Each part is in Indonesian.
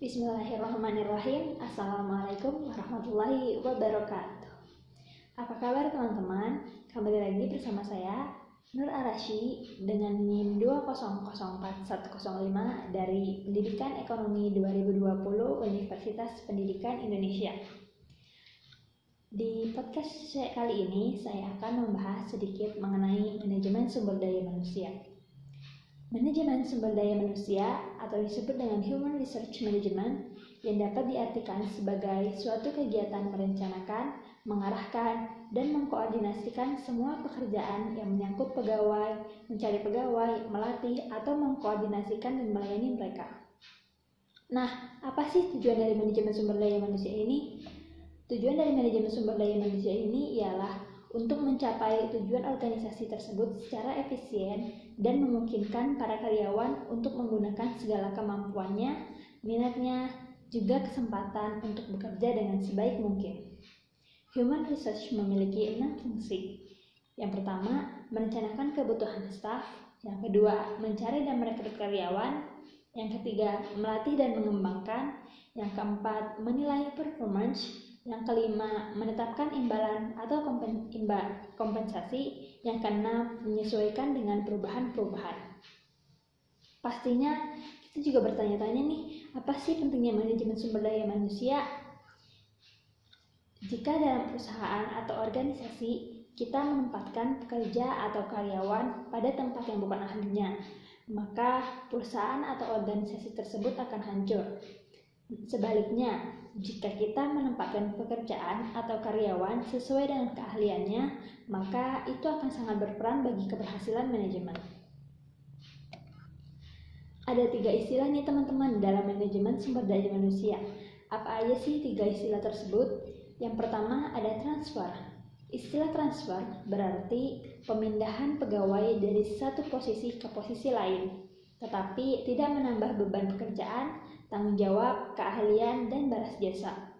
Bismillahirrahmanirrahim. Assalamualaikum warahmatullahi wabarakatuh. Apa kabar teman-teman? Kembali lagi bersama saya Nur Arashi dengan NIM 2004105 dari Pendidikan Ekonomi 2020 Universitas Pendidikan Indonesia. Di podcast kali ini saya akan membahas sedikit mengenai manajemen sumber daya manusia Manajemen sumber daya manusia atau disebut dengan Human Research Management yang dapat diartikan sebagai suatu kegiatan merencanakan, mengarahkan, dan mengkoordinasikan semua pekerjaan yang menyangkut pegawai, mencari pegawai, melatih, atau mengkoordinasikan dan melayani mereka. Nah, apa sih tujuan dari manajemen sumber daya manusia ini? Tujuan dari manajemen sumber daya manusia ini ialah untuk mencapai tujuan organisasi tersebut secara efisien dan memungkinkan para karyawan untuk menggunakan segala kemampuannya, minatnya, juga kesempatan untuk bekerja dengan sebaik mungkin. Human Research memiliki enam fungsi. Yang pertama, merencanakan kebutuhan staf. Yang kedua, mencari dan merekrut karyawan. Yang ketiga, melatih dan mengembangkan. Yang keempat, menilai performance. Yang kelima, menetapkan imbalan atau kompen, imba, kompensasi. Yang keenam, menyesuaikan dengan perubahan-perubahan. Pastinya kita juga bertanya-tanya nih, apa sih pentingnya manajemen sumber daya manusia? Jika dalam perusahaan atau organisasi kita menempatkan pekerja atau karyawan pada tempat yang bukan ahlinya, maka perusahaan atau organisasi tersebut akan hancur. Sebaliknya, jika kita menempatkan pekerjaan atau karyawan sesuai dengan keahliannya, maka itu akan sangat berperan bagi keberhasilan manajemen. Ada tiga istilah nih teman-teman dalam manajemen sumber daya manusia. Apa aja sih tiga istilah tersebut? Yang pertama ada transfer. Istilah transfer berarti pemindahan pegawai dari satu posisi ke posisi lain, tetapi tidak menambah beban pekerjaan tanggung jawab, keahlian, dan balas jasa.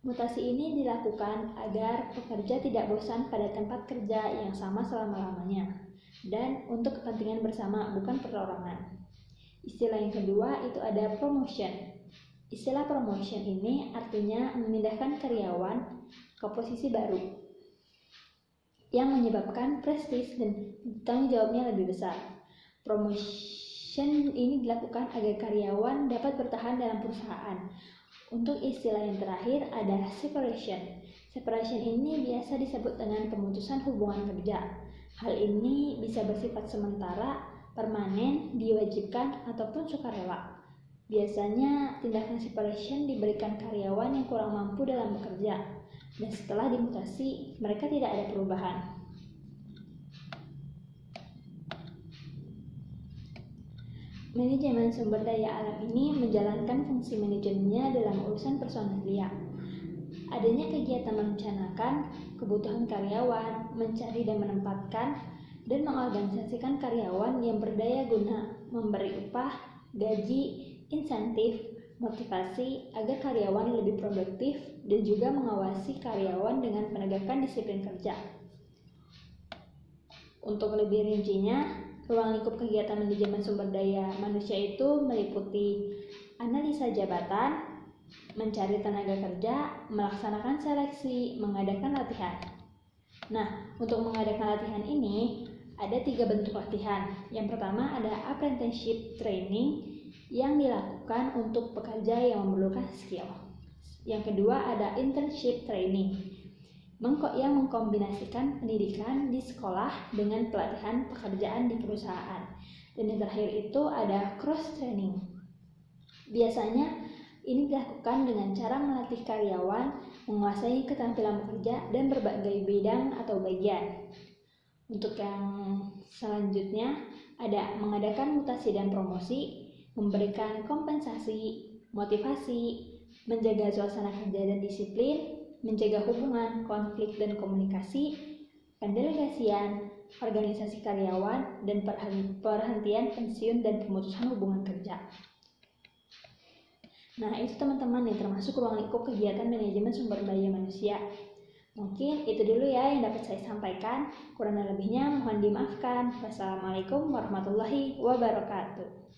Mutasi ini dilakukan agar pekerja tidak bosan pada tempat kerja yang sama selama-lamanya dan untuk kepentingan bersama bukan perorangan. Istilah yang kedua itu ada promotion. Istilah promotion ini artinya memindahkan karyawan ke posisi baru yang menyebabkan prestis dan tanggung jawabnya lebih besar. Promotion Promotion ini dilakukan agar karyawan dapat bertahan dalam perusahaan. Untuk istilah yang terakhir ada separation. Separation ini biasa disebut dengan pemutusan hubungan kerja. Hal ini bisa bersifat sementara, permanen, diwajibkan, ataupun sukarela. Biasanya tindakan separation diberikan karyawan yang kurang mampu dalam bekerja, dan setelah dimutasi, mereka tidak ada perubahan. Manajemen sumber daya alam ini menjalankan fungsi manajemennya dalam urusan personalia. Adanya kegiatan merencanakan kebutuhan karyawan, mencari dan menempatkan, dan mengorganisasikan karyawan yang berdaya guna memberi upah, gaji, insentif, motivasi agar karyawan lebih produktif dan juga mengawasi karyawan dengan penegakan disiplin kerja. Untuk lebih rincinya, Ruang lingkup kegiatan manajemen sumber daya manusia itu meliputi analisa jabatan, mencari tenaga kerja, melaksanakan seleksi, mengadakan latihan. Nah, untuk mengadakan latihan ini ada tiga bentuk latihan. Yang pertama ada apprenticeship training yang dilakukan untuk pekerja yang memerlukan skill. Yang kedua ada internship training yang mengkombinasikan pendidikan di sekolah dengan pelatihan pekerjaan di perusahaan. Dan yang terakhir itu ada cross training. Biasanya ini dilakukan dengan cara melatih karyawan menguasai keterampilan bekerja dan berbagai bidang atau bagian. Untuk yang selanjutnya ada mengadakan mutasi dan promosi, memberikan kompensasi, motivasi, menjaga suasana kerja dan disiplin, mencegah hubungan, konflik, dan komunikasi, pendelegasian, organisasi karyawan, dan perhentian pensiun dan pemutusan hubungan kerja. Nah, itu teman-teman yang termasuk ruang lingkup kegiatan manajemen sumber daya manusia. Mungkin itu dulu ya yang dapat saya sampaikan. Kurang lebihnya mohon dimaafkan. Wassalamualaikum warahmatullahi wabarakatuh.